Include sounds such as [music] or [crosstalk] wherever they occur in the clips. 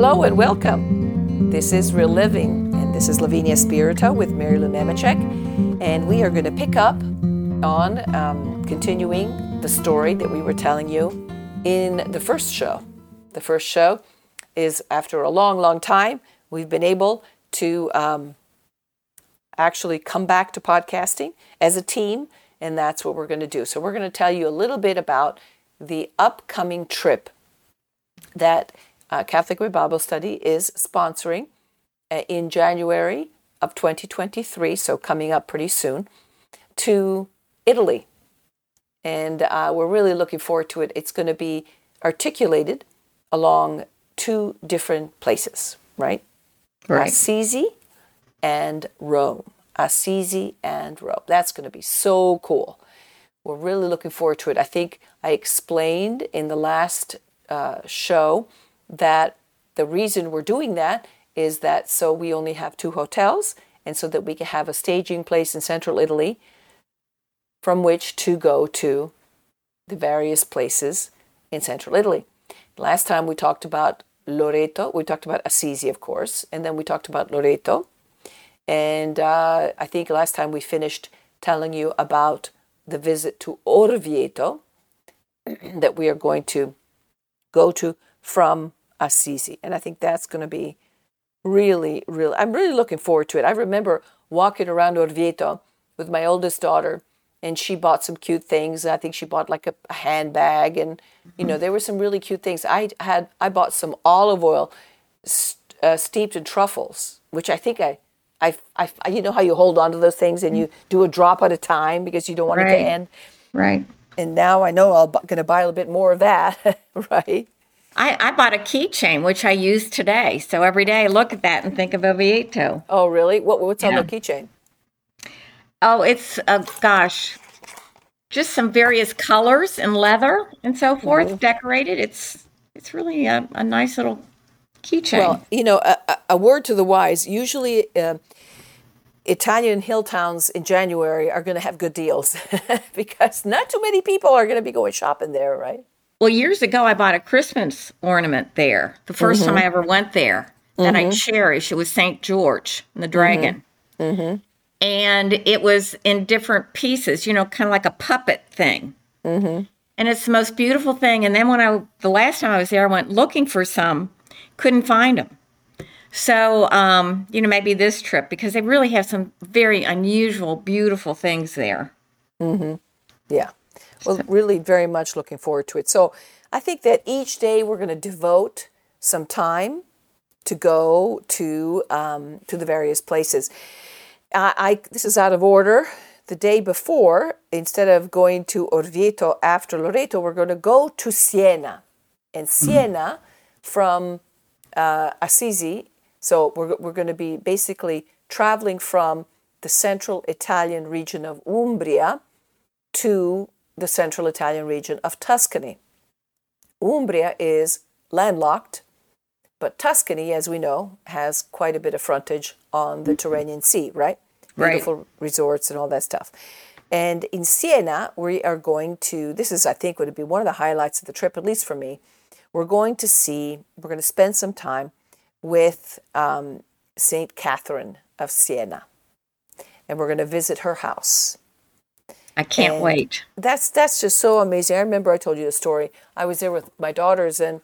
Hello and welcome. This is Real Living, and this is Lavinia Spirito with Mary Lou Nemechek, and we are going to pick up on um, continuing the story that we were telling you in the first show. The first show is after a long, long time, we've been able to um, actually come back to podcasting as a team, and that's what we're going to do. So, we're going to tell you a little bit about the upcoming trip that uh, Catholic Way Bible Study is sponsoring uh, in January of 2023, so coming up pretty soon, to Italy. And uh, we're really looking forward to it. It's going to be articulated along two different places, right? Right. Assisi and Rome. Assisi and Rome. That's going to be so cool. We're really looking forward to it. I think I explained in the last uh, show that the reason we're doing that is that so we only have two hotels and so that we can have a staging place in central Italy from which to go to the various places in central Italy. Last time we talked about Loreto, we talked about Assisi, of course, and then we talked about Loreto. And uh, I think last time we finished telling you about the visit to Orvieto [clears throat] that we are going to go to from Assisi. And I think that's going to be really, really, I'm really looking forward to it. I remember walking around Orvieto with my oldest daughter, and she bought some cute things. I think she bought like a, a handbag, and you know there were some really cute things. I had I bought some olive oil st- uh, steeped in truffles, which I think I, I, I, you know how you hold on to those things and you do a drop at a time because you don't want it to end. Right. And now I know I'm going to buy a little bit more of that, [laughs] right? I, I bought a keychain, which I use today. So every day I look at that and think of Orvieto. Oh, really? What, what's on the keychain? Oh, it's, uh, gosh, just some various colors and leather and so forth decorated. It's it's really a, a nice little keychain. Well, you know, a, a- a word to the wise. Usually, uh, Italian hill towns in January are going to have good deals [laughs] because not too many people are going to be going shopping there, right? Well, years ago, I bought a Christmas ornament there. The 1st time I mm-hmm. ever went there that I mm-hmm. cherish. It was St. George and the dragon. Mm-hmm. And it was in different pieces, you know, kind of like a puppet thing. And it's the most beautiful thing. And then when I, the last time I was there, I went looking for some, couldn't find them. So, um, you know, maybe this trip because they really have some very unusual, beautiful things there. Yeah. Well, really very much looking forward to it. So I think that each day we're going to devote some time to go to um, to the various places. I, I this is out of order. The day before, instead of going to Orvieto after Loreto, we're going to go to Siena, and Siena from uh, Assisi. So we're we're going to be basically traveling from the central Italian region of Umbria to the central Italian region of Tuscany. Umbria is landlocked, but Tuscany, as we know, has quite a bit of frontage on the Tyrrhenian Sea, right? Right. Beautiful resorts and all that stuff. And in Siena, we are going to, this is, I think, would be one of the highlights of the trip, at least for me. We're going to see, we're going to spend some time with um, St. Catherine of Siena. And we're going to visit her house I can't And- wait. that's that's just so amazing. I remember I told you the story. I was there with my daughters and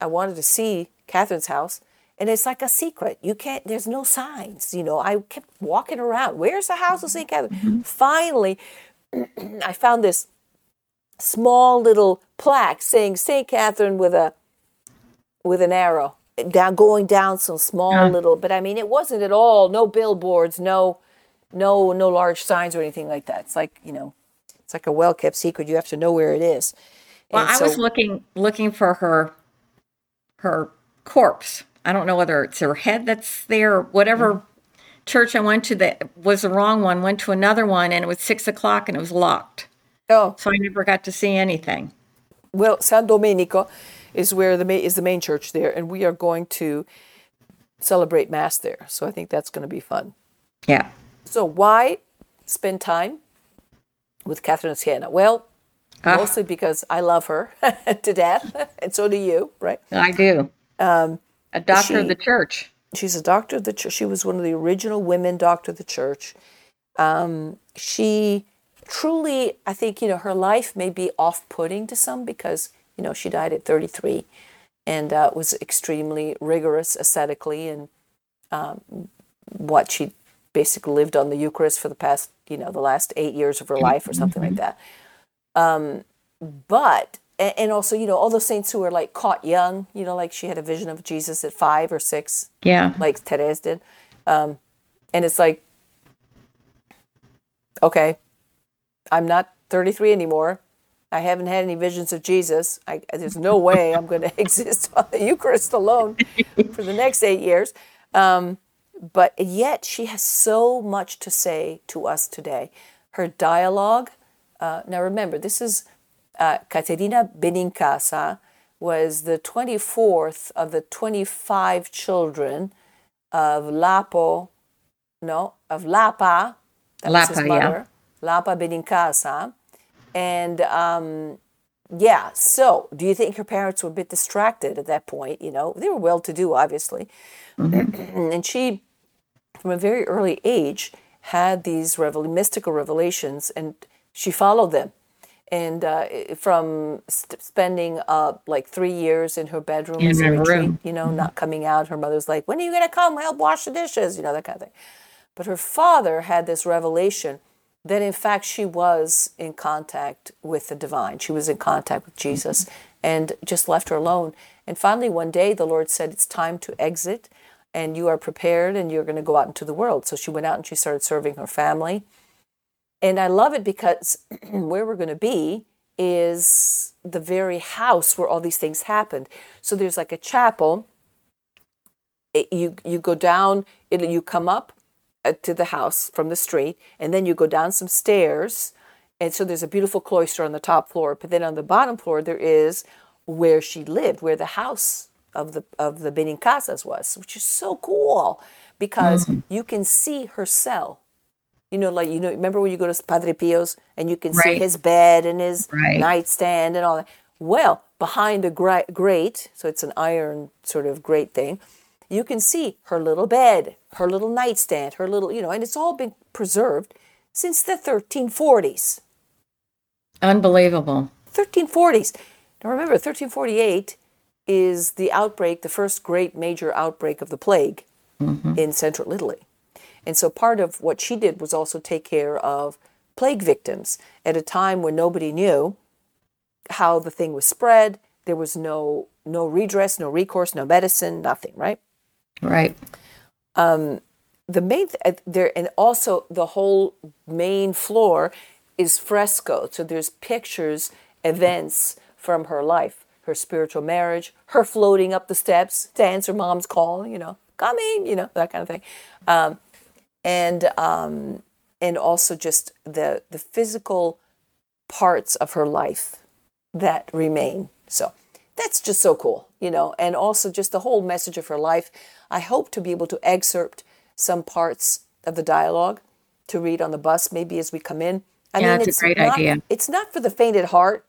I wanted to see Catherine's house. And it's like a secret. You can't there's no signs. You know, I kept walking around. Where's the house of St. Mm-hmm. Catherine? Mm-hmm. Finally, [clears throat] I found this small little plaque saying St. Catherine with a with an arrow down going down some small Yeah. little but I mean it wasn't at all no billboards, no no no large signs or anything like that. It's like, you know, it's like a well kept secret. You have to know where it is. Well, And I so- was looking looking for her her corpse. I don't know whether it's her head that's there whatever Mm-hmm. church I went to that was the wrong one, went to another one and it was six o'clock and it was locked. Oh, So I never got to see anything. well, San Domenico is where the is the main church there, and we are going to celebrate mass there. So I think that's going to be fun. Yeah. So why spend time with Catherine Siena? Well, Ah. mostly because I love her [laughs] to death, and so do you, right? I do. A doctor she, of the church. She's a doctor of the church. She was one of the original women doctor of the church. Um, she truly, I think, you know, her life may be off-putting to some because, you know, she died at 33 and uh, was extremely rigorous ascetically and um, what she basically lived on the Eucharist for the past, you know, the last eight years of her life or something mm-hmm. like that. Um, but and also, you know, all those saints who were like caught young, you know, like she had a vision of Jesus at five or six, yeah, like Therese did, um, and it's like, okay, I'm not 33 anymore. I haven't had any visions of Jesus. I, there's no way I'm going [laughs] to exist on the Eucharist alone for the next eight years. Um, but yet, she has so much to say to us today. Her dialogue. Uh, now, remember, this is uh, Caterina Benincasa was the 24th of the 25 children of Lapo, no, of Lapa, that Lapa, was his mother, yeah. Lapa Benincasa. And um, yeah, so do you think her parents were a bit distracted at that point? You know, they were well to do, obviously. Mm-hmm. and she, from a very early age, had these revel- mystical revelations and she followed them and uh, from st- spending uh, like three years in her bedroom in her retreat, room. you know, mm-hmm. not coming out. Her mother's like, "When are you going to come help wash the dishes?" You know, that kind of thing. But her father had this revelation that, in fact, she was in contact with the divine. She was in contact with Jesus, mm-hmm. and just left her alone. And finally, one day, the Lord said, "It's time to exit." And you are prepared, and you're going to go out into the world. So she went out and she started serving her family and I love it because [clears throat] where we're going to be is the very house where all these things happened. So there's like a chapel. It, you you go down, it, you come up uh, to the house from the street, and then you go down some stairs. And so there's a beautiful cloister on the top floor, but then on the bottom floor there is where she lived, where the house of the of the Benincasas was, which is so cool because mm-hmm. you can see her cell you know, like you know, remember when you go to Padre Pio's and you can right. see his bed and his right. nightstand and all that. Well, behind a grate, so it's an iron sort of grate thing, you can see her little bed, her little nightstand, her little, you know, and it's all been preserved since the 1340s. Unbelievable. 1340s. Now remember, 1348 is the outbreak, the first great major outbreak of the plague mm-hmm. in central Italy. And so part of what she did was also take care of plague victims at a time when nobody knew how the thing was spread. There was no no redress, no recourse, no medicine, nothing, right? Right. Um, the main th- uh, there and also the whole main floor is fresco. So there's pictures, events from her life, her spiritual marriage, her floating up the steps to answer mom's call, you know, coming, you know, that kind of thing. Um, and um, and also just the the physical parts of her life that remain. So that's just so cool, you know, and also just the whole message of her life. I hope to be able to excerpt some parts of the dialogue to read on the bus, maybe as we come in. I yeah, mean, it's a great not, idea. It's not for the faint at heart,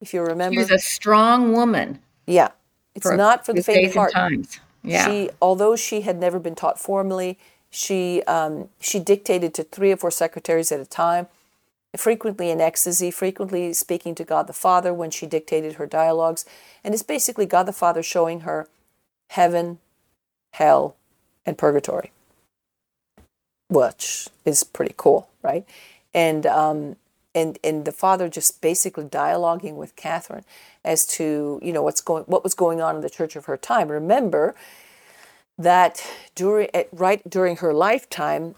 if you remember. She's a strong woman. Yeah, it's for not for the faint of heart. Times. Yeah. She, although she had never been taught formally, she, um, she dictated to three or four secretaries at a time, frequently in ecstasy, frequently speaking to God the Father when she dictated her dialogues. And it's basically God the Father showing her heaven, hell, and purgatory, which is pretty cool, right? And, um, and, and the Father just basically dialoguing with Catherine as to, you know, what's going, what was going on in the church of her time. Remember, that during right during her lifetime,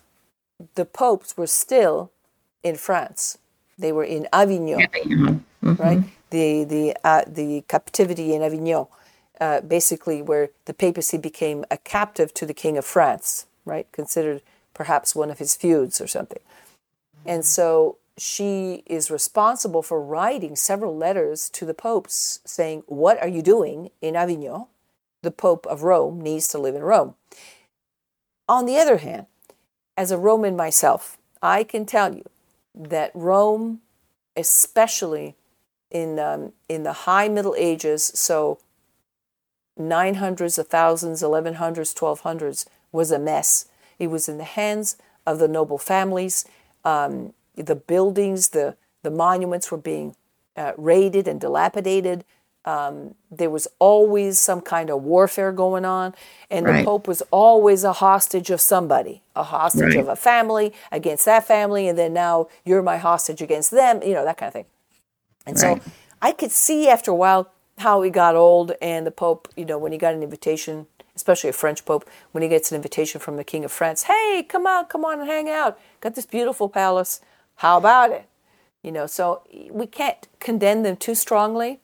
the popes were still in France. They were in Avignon, mm-hmm. right? The the uh, the captivity in Avignon, uh, basically where the papacy became a captive to the king of France, right? Considered perhaps one of his feuds or something. And so she is responsible for writing several letters to the popes saying, "What are you doing in Avignon?" the Pope of Rome needs to live in Rome. On the other hand, as a Roman myself, I can tell you that Rome, especially in um, in the high Middle Ages, so 900s, 1000s, 1100s, 1200s was a mess. It was in the hands of the noble families. Um, the buildings, the, the monuments were being uh, raided and dilapidated. Um, there was always some kind of warfare going on, and right. the Pope was always a hostage of somebody, a hostage right. of a family against that family, and then now you're my hostage against them, you know, that kind of thing. And right. so I could see after a while how he got old, and the Pope, you know, when he got an invitation, especially a French Pope, when he gets an invitation from the King of France, hey, come on, come on and hang out. Got this beautiful palace. How about it? You know, so we can't condemn them too strongly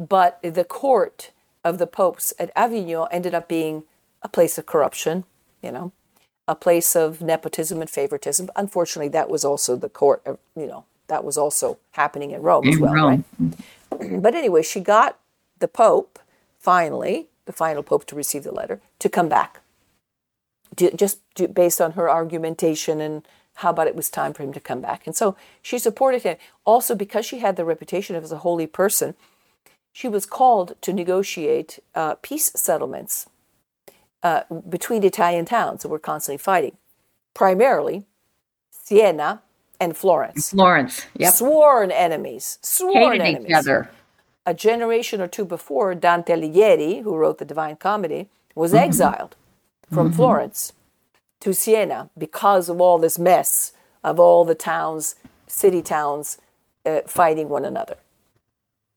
but the court of the popes at Avignon ended up being a place of corruption, you know, a place of nepotism and favoritism. Unfortunately, that was also the court, of, you know, that was also happening in Rome in as well, Rome. right? [clears throat] But anyway, she got the pope finally, the final pope to receive the letter, to come back. Just based on her argumentation and how about it was time for him to come back. And so she supported him. Also, because she had the reputation of as a holy person, she was called to negotiate uh, peace settlements uh, between Italian towns that were constantly fighting, primarily Siena and Florence. Florence, yep. Sworn enemies. Sworn Hated enemies. each other. A generation or two before, Dante Alighieri, who wrote the Divine Comedy, was mm-hmm. exiled from mm-hmm. Florence to Siena because of all this mess of all the towns, city towns, uh, fighting one another.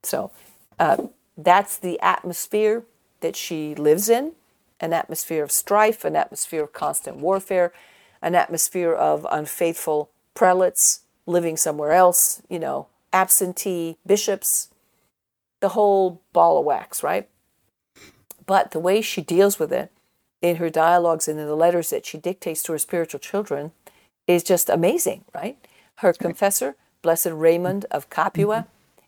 So uh, that's the atmosphere that she lives in an atmosphere of strife, an atmosphere of constant warfare, an atmosphere of unfaithful prelates living somewhere else, you know, absentee bishops, the whole ball of wax, right? But the way she deals with it in her dialogues and in the letters that she dictates to her spiritual children is just amazing, right? Her confessor, Blessed Raymond of Capua,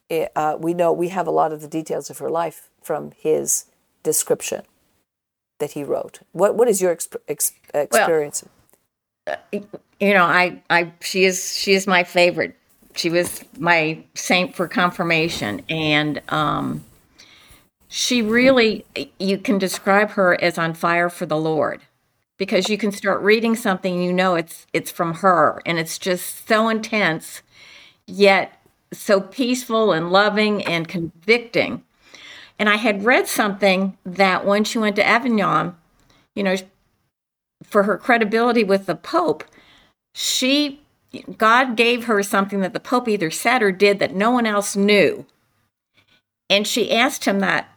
it, uh, we know we have a lot of the details of her life from his description that he wrote. What what is your exp- ex- experience? Well, uh, you know, I I she is she is my favorite. She was my saint for confirmation, and um, she really you can describe her as on fire for the Lord because you can start reading something you know it's it's from her and it's just so intense yet so peaceful and loving and convicting. And I had read something that when she went to Avignon, you know, for her credibility with the Pope, she God gave her something that the Pope either said or did that no one else knew. And she asked him that,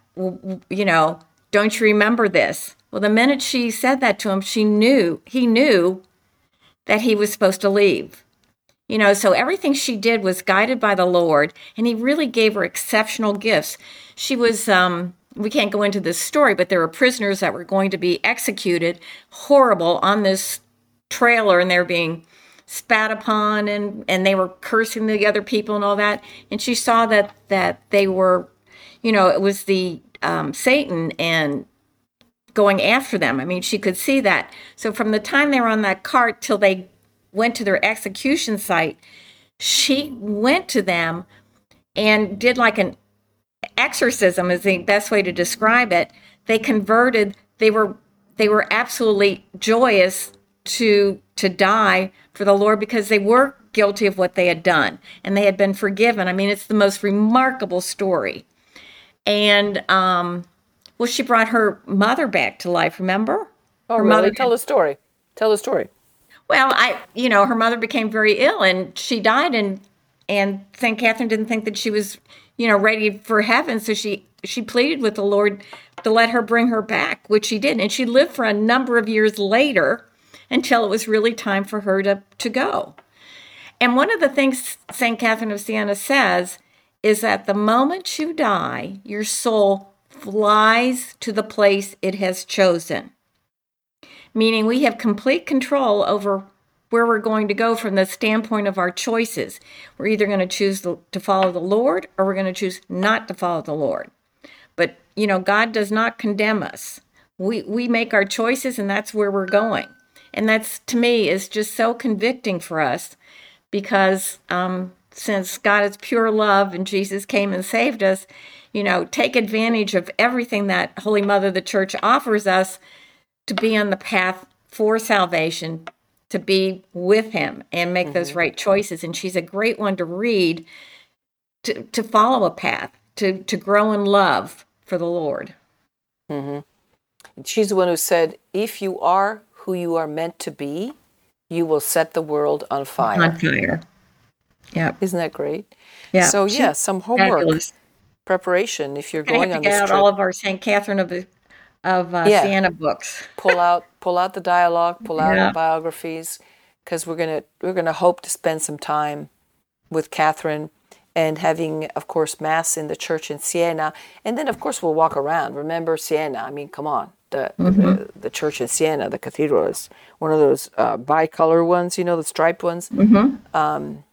you know, don't you remember this? Well, the minute she said that to him, she knew, he knew that he was supposed to leave. You know, so everything she did was guided by the Lord, and He really gave her exceptional gifts. She was, um, we can't go into this story, but there were prisoners that were going to be executed horrible on this trailer, and they're being spat upon and and they were cursing the other people and all that and she saw that that they were you know it was the um, satan and going after them i mean she could see that so from the time they were on that cart till they went to their execution site, she went to them and did like an exorcism is the best way to describe it. They converted, they were they were absolutely joyous to to die for the Lord because they were guilty of what they had done and they had been forgiven. I mean, it's the most remarkable story. And um well, she brought her mother back to life, remember? Oh, her really? mother tell the story. Tell the story. Well, I, you know, her mother became very ill and she died and and St. Catherine didn't think that she was, you know, ready for heaven, so she she pleaded with the Lord to let her bring her back, which she did, and she lived for a number of years later until it was really time for her to to go. And one of the things St. Catherine of Siena says is that the moment you die, your soul flies to the place it has chosen meaning we have complete control over where we're going to go from the standpoint of our choices. We're either going to choose to follow the Lord or we're going to choose not to follow the Lord. But, you know, God does not condemn us. We, we make our choices and that's where we're going. And that's, to me, is just so convicting for us because um, since God is pure love and Jesus came and saved us, you know, take advantage of everything that Holy Mother the Church offers us to be on the path for salvation, to be with Him and make mm-hmm. those right choices. And she's a great one to read to, to follow a path, to, to grow in love for the Lord. Mm-hmm. She's the one who said, if you are who you are meant to be, you will set the world on fire. On fire. Yeah. Isn't that great? Yeah. So yeah, some homework fabulous. preparation if you're going on this out trip. all of our St. Catherine of of uh, yeah. Siena books. pull out pull out the dialogue, pull out yeah. the biographies, because we're gonna we're gonna hope to spend some time with Catherine and having, of course, mass in the church in Siena, and then of course we'll walk around. Remember Siena? I mean, come on, the mm-hmm. the, the, church in Siena, the cathedral is one of those uh, bicolor ones, you know, the striped ones, mm-hmm. um,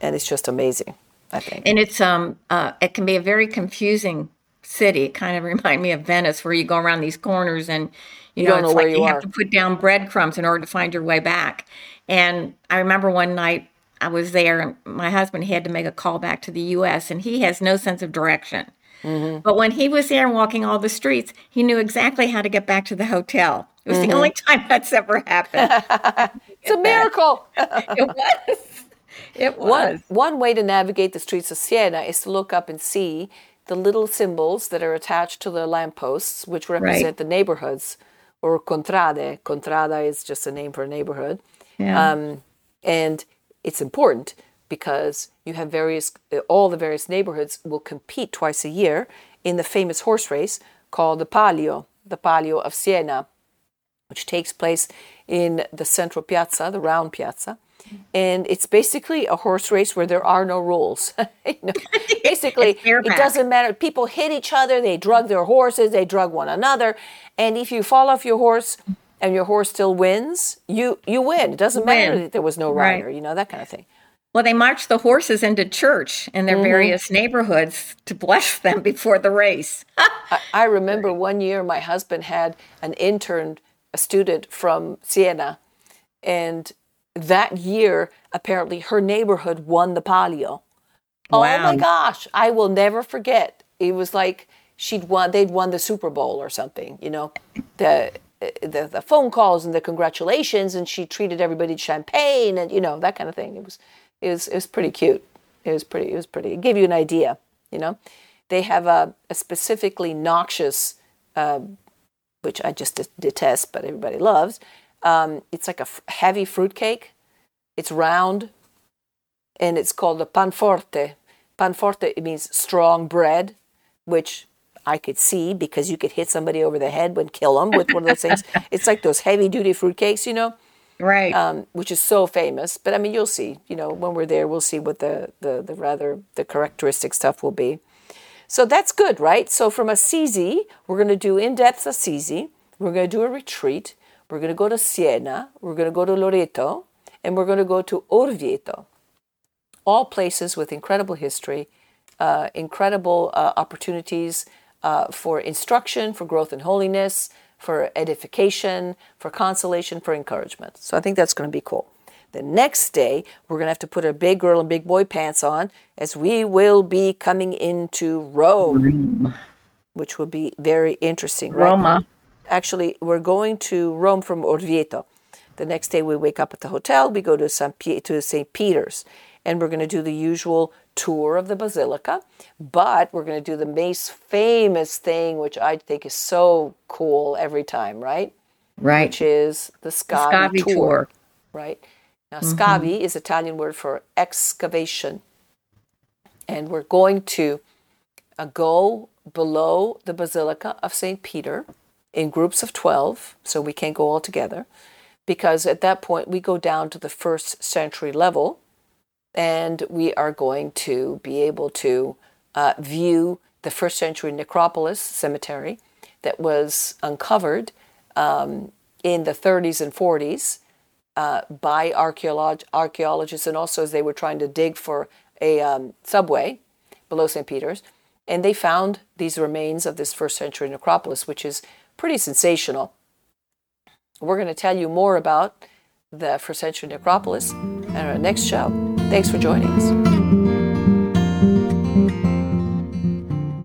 and it's just amazing. I think, and it's um uh, it can be a very confusing city. It kind of [laughs] remind me of Venice, where you go around these corners and you, you know, it's like you, you have to put down breadcrumbs in order to find your way back. And I remember one night I was there, and my husband had to make a call back to the U.S., and he has no sense of direction. Mm-hmm. But when he was there and walking all the streets, he knew exactly how to get back to the hotel. It was mm-hmm. the only [laughs] time that's ever happened. [laughs] it's a miracle. it was. It was. One, one way to navigate the streets of Siena is to look up and see the little symbols that are attached to the lampposts, which represent right. the neighborhoods, or contrade. Contrada is just a name for a neighborhood. Yeah. Um, and it's important because you have various, all the various neighborhoods will compete twice a year in the famous horse race called the Palio, the Palio of Siena, which takes place in the central piazza, the round piazza. And it's basically a horse race where there are no rules. [laughs] you know, [laughs] basically, it doesn't matter. People hit each other, they drug their horses, they drug one another. And if you fall off your horse, and your horse still wins, you you win. It doesn't matter that there was no rider, right. you know, that kind of thing. Well, they march the horses into church in their mm-hmm. various neighborhoods to bless them [laughs] before the race. I, I, remember one year my husband had an intern, a student from Siena, and that year apparently her neighborhood won the palio. Wow. Oh my gosh, I will never forget. It was like she'd won they'd won the Super Bowl or something, you know. The the, the phone calls and the congratulations and she treated everybody to champagne and you know that kind of thing it was it was, it was pretty cute it was pretty it was pretty it gave you an idea you know they have a, a specifically noxious uh, which i just detest but everybody loves um, it's like a f- heavy fruit cake it's round and it's called a panforte panforte it means strong bread which I could see because you could hit somebody over the head and kill them with one of those things. [laughs] it's like those heavy duty fruitcakes, you know? Right. Um, which is so famous. But I mean, you'll see, you know, when we're there, we'll see what the, the, the rather, the characteristic stuff will be. So that's good, right? So from Assisi, we're going to do in depth Assisi. We're going to do a retreat. We're going to go to Siena. We're going to go to Loreto. And we're going to go to Orvieto. All places with incredible history, uh, incredible uh, opportunities uh, for instruction, for growth in holiness, for edification, for consolation, for encouragement. So I think that's going to be cool. The next day, we're going to have to put our big girl and big boy pants on as we will be coming into Rome, which will be very interesting. Right? Actually, we're going to Rome from Orvieto. The next day, we wake up at the hotel. We go to St. Peter's, and we're going to do the usual tour of the basilica, but we're going to do the most famous thing, which I think is so cool every time, right? Right. Which is the Scavi, the Scavi tour, tour, Right. Now, mm-hmm. Scavi is Italian word for excavation, and we're going to uh, go below the Basilica of St. Peter in groups of 12, so we can't go all together, because at that point we go down to the first century level and we are going to be able to uh, view the first century necropolis cemetery that was uncovered um, in the 30s and 40s uh, by archaeologists and also as they were trying to dig for a um, subway below St. Peter's. And they found these remains of this first century necropolis, which is pretty sensational. We're going to tell you more about the first century necropolis in our next show. Thanks for joining us.